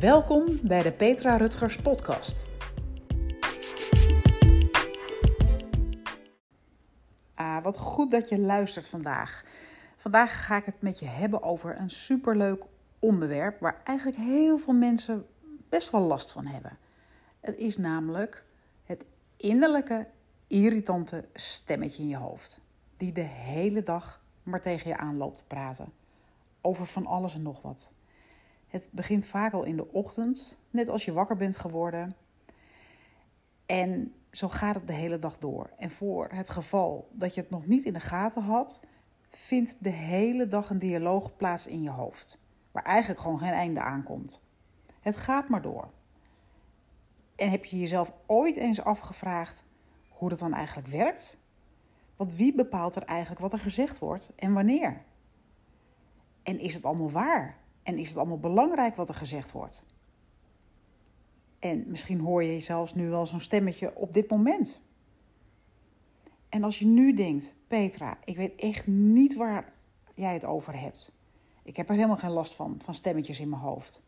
Welkom bij de Petra Rutgers podcast. Ah, wat goed dat je luistert vandaag. Vandaag ga ik het met je hebben over een superleuk onderwerp waar eigenlijk heel veel mensen best wel last van hebben. Het is namelijk het innerlijke irritante stemmetje in je hoofd, die de hele dag maar tegen je aanloopt te praten over van alles en nog wat. Het begint vaak al in de ochtend, net als je wakker bent geworden. En zo gaat het de hele dag door. En voor het geval dat je het nog niet in de gaten had, vindt de hele dag een dialoog plaats in je hoofd, waar eigenlijk gewoon geen einde aankomt. Het gaat maar door. En heb je jezelf ooit eens afgevraagd hoe dat dan eigenlijk werkt? Want wie bepaalt er eigenlijk wat er gezegd wordt en wanneer? En is het allemaal waar? En is het allemaal belangrijk wat er gezegd wordt? En misschien hoor je zelfs nu wel zo'n stemmetje op dit moment. En als je nu denkt, Petra, ik weet echt niet waar jij het over hebt. Ik heb er helemaal geen last van, van stemmetjes in mijn hoofd.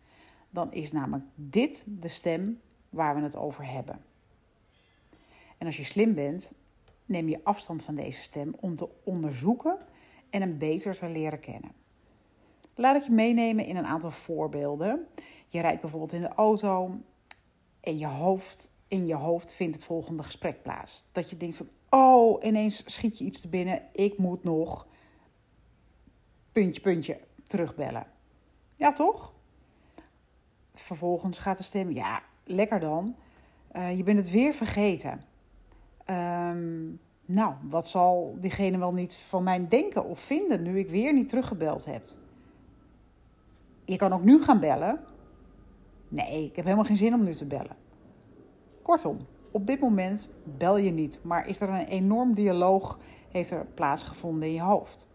Dan is namelijk dit de stem waar we het over hebben. En als je slim bent, neem je afstand van deze stem om te onderzoeken en hem beter te leren kennen. Laat ik je meenemen in een aantal voorbeelden. Je rijdt bijvoorbeeld in de auto en je hoofd, in je hoofd vindt het volgende gesprek plaats. Dat je denkt van, oh, ineens schiet je iets te binnen. Ik moet nog, puntje, puntje, terugbellen. Ja, toch? Vervolgens gaat de stem, ja, lekker dan. Uh, je bent het weer vergeten. Um, nou, wat zal diegene wel niet van mij denken of vinden nu ik weer niet teruggebeld heb? Je kan ook nu gaan bellen. Nee, ik heb helemaal geen zin om nu te bellen. Kortom, op dit moment bel je niet, maar is er een enorm dialoog heeft er plaatsgevonden in je hoofd.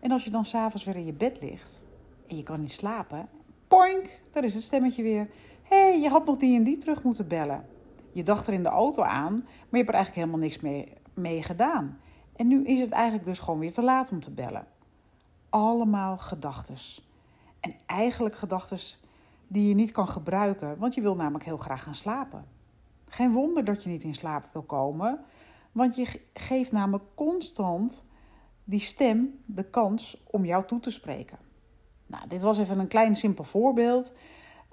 En als je dan s'avonds weer in je bed ligt en je kan niet slapen, poink, daar is het stemmetje weer. Hé, hey, je had nog die en die terug moeten bellen. Je dacht er in de auto aan, maar je hebt er eigenlijk helemaal niks mee, mee gedaan. En nu is het eigenlijk dus gewoon weer te laat om te bellen. Allemaal gedachtes. En eigenlijk gedachten die je niet kan gebruiken, want je wil namelijk heel graag gaan slapen. Geen wonder dat je niet in slaap wil komen, want je geeft namelijk constant die stem de kans om jou toe te spreken. Nou, dit was even een klein simpel voorbeeld.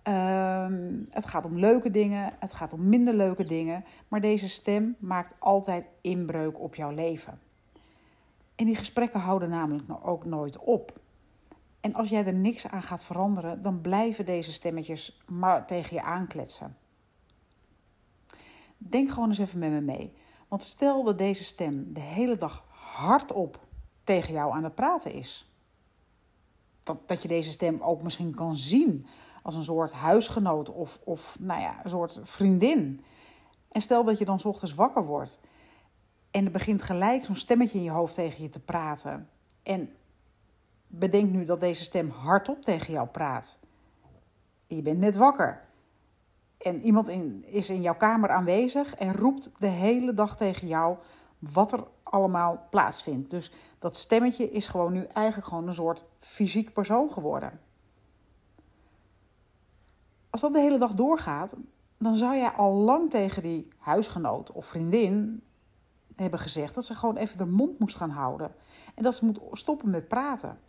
Ehm, het gaat om leuke dingen, het gaat om minder leuke dingen, maar deze stem maakt altijd inbreuk op jouw leven. En die gesprekken houden namelijk ook nooit op. En als jij er niks aan gaat veranderen, dan blijven deze stemmetjes maar tegen je aankletsen. Denk gewoon eens even met me mee. Want stel dat deze stem de hele dag hardop tegen jou aan het praten is. Dat, dat je deze stem ook misschien kan zien als een soort huisgenoot of, of nou ja, een soort vriendin. En stel dat je dan ochtends wakker wordt en er begint gelijk zo'n stemmetje in je hoofd tegen je te praten. En bedenk nu dat deze stem hardop tegen jou praat. Je bent net wakker. En iemand in, is in jouw kamer aanwezig en roept de hele dag tegen jou wat er allemaal plaatsvindt. Dus dat stemmetje is gewoon nu eigenlijk gewoon een soort fysiek persoon geworden. Als dat de hele dag doorgaat, dan zou jij al lang tegen die huisgenoot of vriendin hebben gezegd dat ze gewoon even de mond moest gaan houden. En dat ze moet stoppen met praten.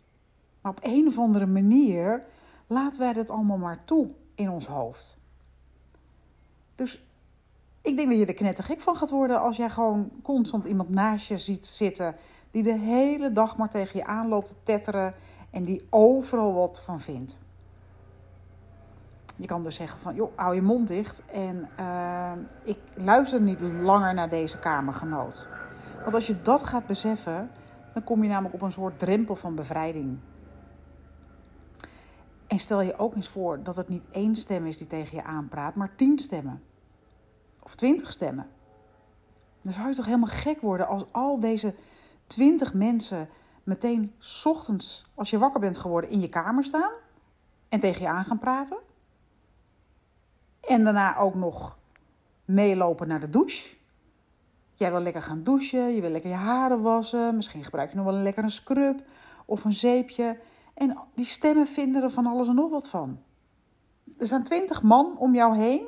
Maar op een of andere manier laten wij dat allemaal maar toe in ons hoofd. Dus ik denk dat je er knettergek van gaat worden als jij gewoon constant iemand naast je ziet zitten die de hele dag maar tegen je aanloopt te tetteren en die overal wat van vindt. Je kan dus zeggen van, joh, hou je mond dicht en uh, ik luister niet langer naar deze kamergenoot. Want als je dat gaat beseffen, dan kom je namelijk op een soort drempel van bevrijding. En stel je ook eens voor dat het niet één stem is die tegen je aanpraat, maar tien stemmen. Of twintig stemmen. Dan zou je toch helemaal gek worden als al deze twintig mensen meteen ochtends, als je wakker bent geworden, in je kamer staan en tegen je aan gaan praten. En daarna ook nog meelopen naar de douche. Jij wil lekker gaan douchen, je wil lekker je haren wassen. Misschien gebruik je nog wel een lekker een scrub of een zeepje. En die stemmen vinden er van alles en nog wat van. er staan twintig man om jou heen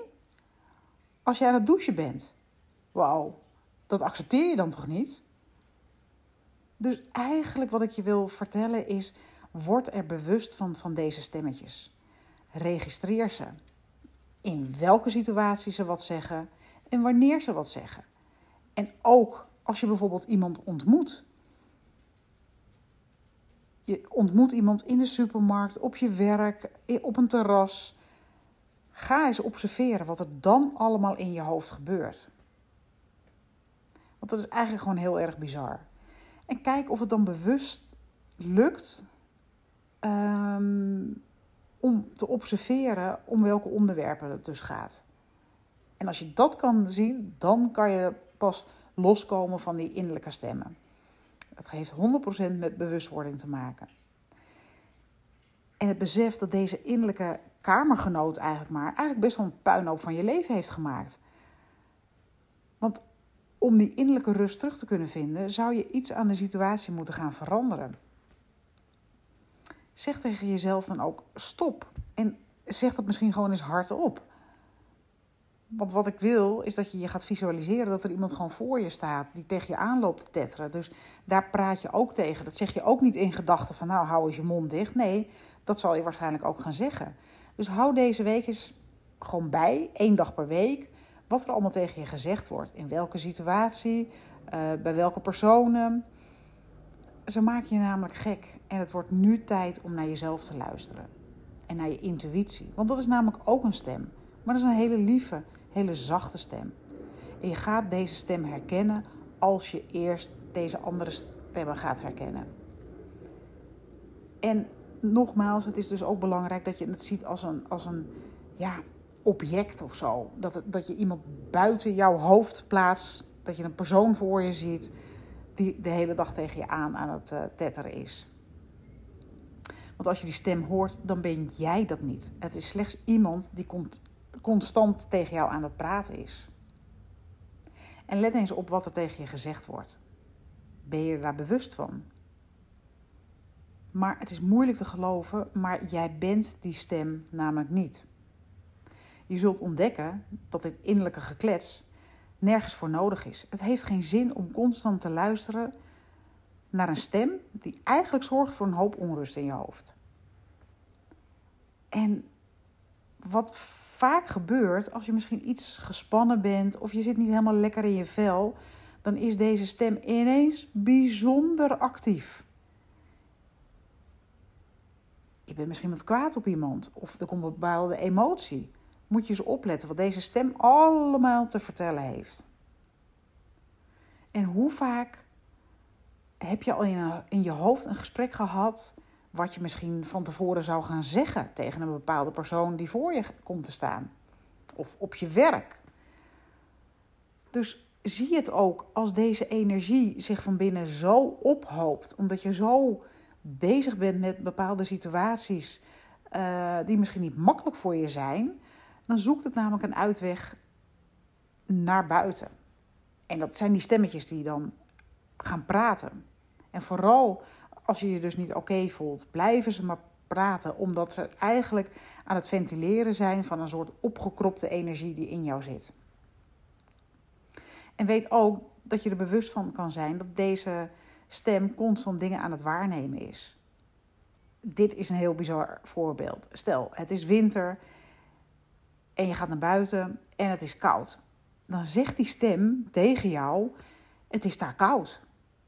als je aan het douchen bent. Wauw, dat accepteer je dan toch niet? Dus eigenlijk wat ik je wil vertellen is: word er bewust van, van deze stemmetjes. Registreer ze. In welke situatie ze wat zeggen en wanneer ze wat zeggen. En ook als je bijvoorbeeld iemand ontmoet. Je ontmoet iemand in de supermarkt, op je werk, op een terras. Ga eens observeren wat er dan allemaal in je hoofd gebeurt. Want dat is eigenlijk gewoon heel erg bizar. En kijk of het dan bewust lukt um, om te observeren om welke onderwerpen het dus gaat. En als je dat kan zien, dan kan je pas loskomen van die innerlijke stemmen. Het heeft 100% met bewustwording te maken. En het besef dat deze innerlijke kamergenoot eigenlijk maar eigenlijk best wel een puinhoop van je leven heeft gemaakt. Want om die innerlijke rust terug te kunnen vinden, zou je iets aan de situatie moeten gaan veranderen. Zeg tegen jezelf dan ook stop. En zeg dat misschien gewoon eens hardop. Want wat ik wil, is dat je je gaat visualiseren dat er iemand gewoon voor je staat die tegen je aanloopt te tetteren. Dus daar praat je ook tegen. Dat zeg je ook niet in gedachten van nou hou eens je mond dicht. Nee, dat zal je waarschijnlijk ook gaan zeggen. Dus hou deze week eens gewoon bij, één dag per week, wat er allemaal tegen je gezegd wordt. In welke situatie, uh, bij welke personen. Ze maken je namelijk gek. En het wordt nu tijd om naar jezelf te luisteren. En naar je intuïtie. Want dat is namelijk ook een stem. Maar dat is een hele lieve, hele zachte stem. En je gaat deze stem herkennen als je eerst deze andere stemmen gaat herkennen. En nogmaals, het is dus ook belangrijk dat je het ziet als een, als een ja, object of zo. Dat, dat je iemand buiten jouw hoofd plaatst. Dat je een persoon voor je ziet die de hele dag tegen je aan aan het uh, tetteren is. Want als je die stem hoort, dan ben jij dat niet. Het is slechts iemand die constant tegen jou aan het praten is. En let eens op wat er tegen je gezegd wordt. Ben je daar bewust van? Maar het is moeilijk te geloven, maar jij bent die stem namelijk niet. Je zult ontdekken dat dit innerlijke geklets nergens voor nodig is. Het heeft geen zin om constant te luisteren naar een stem die eigenlijk zorgt voor een hoop onrust in je hoofd. En wat vaak gebeurt als je misschien iets gespannen bent of je zit niet helemaal lekker in je vel, dan is deze stem ineens bijzonder actief. Je bent misschien wat kwaad op iemand of er komt een bepaalde emotie moet je eens opletten wat deze stem allemaal te vertellen heeft. En hoe vaak heb je al in, je hoofd een gesprek gehad wat je misschien van tevoren zou gaan zeggen tegen een bepaalde persoon die voor je komt te staan? Of op je werk. Dus zie het ook als deze energie zich van binnen zo ophoopt, omdat je zo bezig bent met bepaalde situaties uh, die misschien niet makkelijk voor je zijn, dan zoekt het namelijk een uitweg naar buiten. En dat zijn die stemmetjes die dan gaan praten. En vooral als je je dus niet oké voelt, blijven ze maar praten, omdat ze eigenlijk aan het ventileren zijn van een soort opgekropte energie die in jou zit. En weet ook dat je er bewust van kan zijn dat deze stem constant dingen aan het waarnemen is. Dit is een heel bizar voorbeeld. Stel, het is winter en je gaat naar buiten en het is koud. Dan zegt die stem tegen jou: Het is daar koud.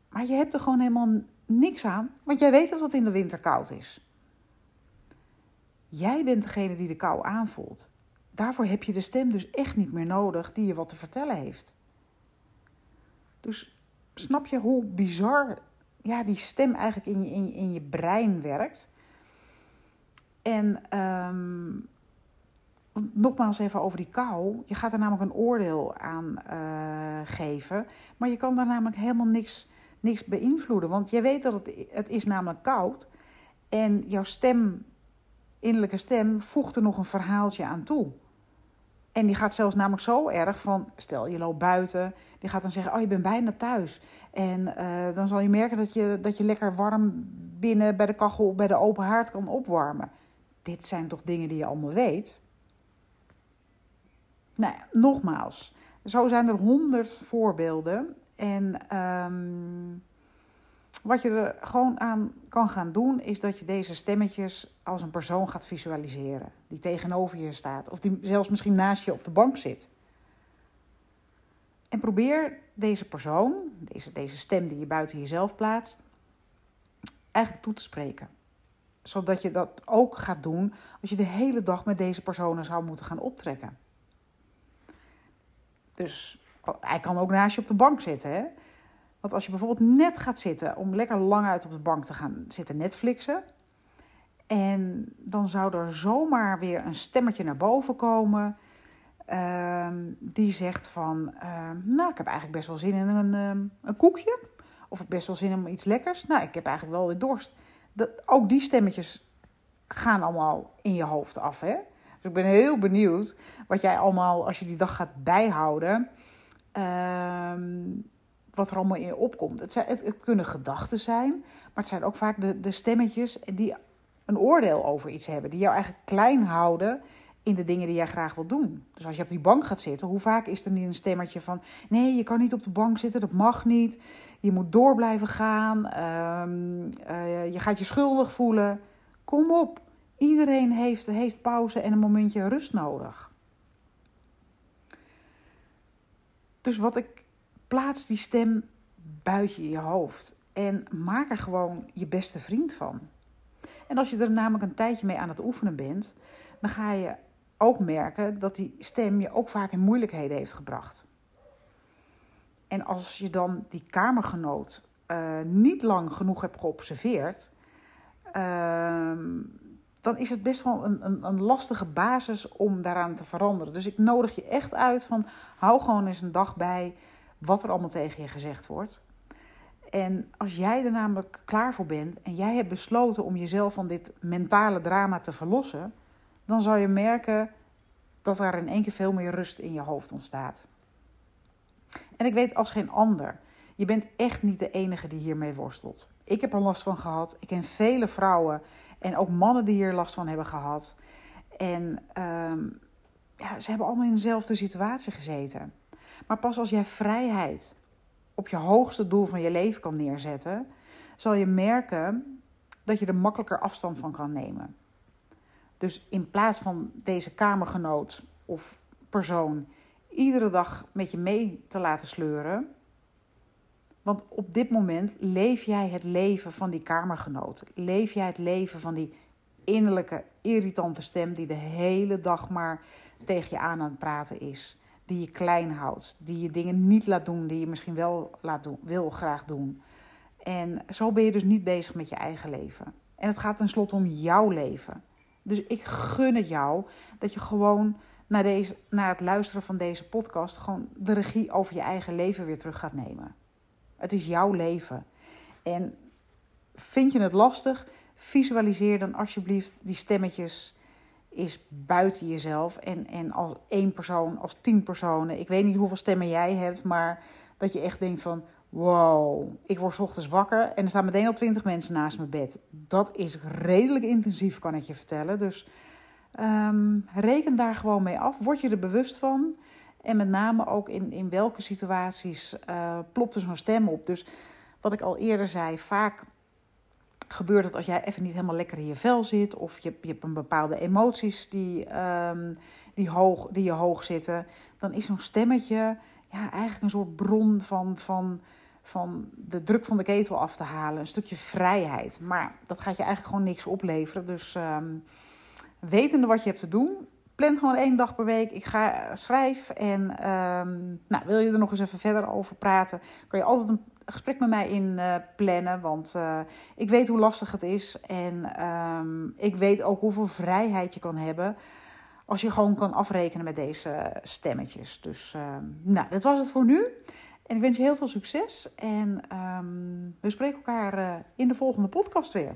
Maar je hebt er gewoon helemaal niks aan, want jij weet dat het in de winter koud is. Jij bent degene die de kou aanvoelt. Daarvoor heb je de stem dus echt niet meer nodig die je wat te vertellen heeft. Dus snap je hoe bizar ja, die stem eigenlijk in je, in, in je brein werkt? En um, nogmaals even over die kou. Je gaat er namelijk een oordeel aan uh, geven. Maar je kan daar namelijk helemaal niks, niks beïnvloeden. Want je weet dat het, het is namelijk koud. En jouw stem, innerlijke stem, voegt er nog een verhaaltje aan toe. En die gaat zelfs namelijk zo erg van, stel je loopt buiten, die gaat dan zeggen, oh je bent bijna thuis. En uh, dan zal je merken dat je, dat je lekker warm binnen bij de kachel bij de open haard kan opwarmen. Dit zijn toch dingen die je allemaal weet? Nou nogmaals, zo zijn er honderd voorbeelden. En ehm, wat je er gewoon aan kan gaan doen, is dat je deze stemmetjes als een persoon gaat visualiseren. Die tegenover je staat. Of die zelfs misschien naast je op de bank zit. En probeer deze persoon, deze, deze stem die je buiten jezelf plaatst, eigenlijk toe te spreken. Zodat je dat ook gaat doen als je de hele dag met deze personen zou moeten gaan optrekken. Dus hij kan ook naast je op de bank zitten. Hè? Want als je bijvoorbeeld net gaat zitten om lekker lang uit op de bank te gaan zitten Netflixen. En dan zou er zomaar weer een stemmetje naar boven komen. Uh, die zegt van, uh, nou ik heb eigenlijk best wel zin in een, uh, een koekje. Of ik best wel zin in iets lekkers. Nou, ik heb eigenlijk wel weer dorst. Dat, ook die stemmetjes gaan allemaal in je hoofd af. Hè? Dus ik ben heel benieuwd wat jij allemaal, als je die dag gaat bijhouden, ehm, wat er allemaal in opkomt. Het, zijn, kunnen gedachten zijn, maar het zijn ook vaak de, de stemmetjes die een oordeel over iets hebben. Die jou eigenlijk klein houden in de dingen die jij graag wil doen. Dus als je op die bank gaat zitten, hoe vaak is er niet een stemmetje van: nee, je kan niet op de bank zitten, dat mag niet. Je moet door blijven gaan. Ehm, eh, je gaat je schuldig voelen. Kom op. Iedereen heeft, heeft pauze en een momentje rust nodig. Dus wat ik plaats die stem buiten je hoofd en maak er gewoon je beste vriend van. En als je er namelijk een tijdje mee aan het oefenen bent, dan ga je ook merken dat die stem je ook vaak in moeilijkheden heeft gebracht. En als je dan die kamergenoot uh, niet lang genoeg hebt geobserveerd, uh, dan is het best wel een, een, een, lastige basis om daaraan te veranderen. Dus ik nodig je echt uit van hou gewoon eens een dag bij wat er allemaal tegen je gezegd wordt. En als jij er namelijk klaar voor bent en jij hebt besloten om jezelf van dit mentale drama te verlossen, dan zal je merken dat er in één keer veel meer rust in je hoofd ontstaat. En ik weet als geen ander, je bent echt niet de enige die hiermee worstelt. Ik heb er last van gehad. Ik ken vele vrouwen en ook mannen die hier last van hebben gehad. En ehm, ja, ze hebben allemaal in dezelfde situatie gezeten. Maar pas als jij vrijheid op je hoogste doel van je leven kan neerzetten, zal je merken dat je er makkelijker afstand van kan nemen. Dus in plaats van deze kamergenoot of persoon iedere dag met je mee te laten sleuren. Want op dit moment leef jij het leven van die kamergenoot. Leef jij het leven van die innerlijke, irritante stem die de hele dag maar tegen je aan aan het praten is. Die je klein houdt, die je dingen niet laat doen die je misschien wel laat doen, wil graag doen. En zo ben je dus niet bezig met je eigen leven. En het gaat tenslotte om jouw leven. Dus ik gun het jou dat je gewoon naar, deze, naar het luisteren van deze podcast gewoon de regie over je eigen leven weer terug gaat nemen. Het is jouw leven. En vind je het lastig? Visualiseer dan alsjeblieft die stemmetjes is buiten jezelf. En, en als één persoon, als tien personen. Ik weet niet hoeveel stemmen jij hebt, maar dat je echt denkt van... Wow, ik word ochtends wakker en er staan meteen al twintig mensen naast mijn bed. Dat is redelijk intensief, kan ik je vertellen. Dus um, reken daar gewoon mee af. Word je er bewust van. En met name ook in, in welke situaties uh, plopt er zo'n stem op. Dus wat ik al eerder zei, vaak gebeurt het als jij even niet helemaal lekker in je vel zit. Of je, je hebt een bepaalde emoties die, um, die, hoog, die je hoog zitten. Dan is zo'n stemmetje ja, eigenlijk een soort bron van, van, van de druk van de ketel af te halen. Een stukje vrijheid. Maar dat gaat je eigenlijk gewoon niks opleveren. Dus um, wetende wat je hebt te doen, plan gewoon één dag per week. Ik ga schrijf en um, nou, wil je er nog eens even verder over praten, kan je altijd een gesprek met mij in uh, plannen. Want uh, ik weet hoe lastig het is en um, ik weet ook hoeveel vrijheid je kan hebben als je gewoon kan afrekenen met deze stemmetjes. Dus uh, nou, dat was het voor nu. En ik wens je heel veel succes. En we spreken elkaar in de volgende podcast weer.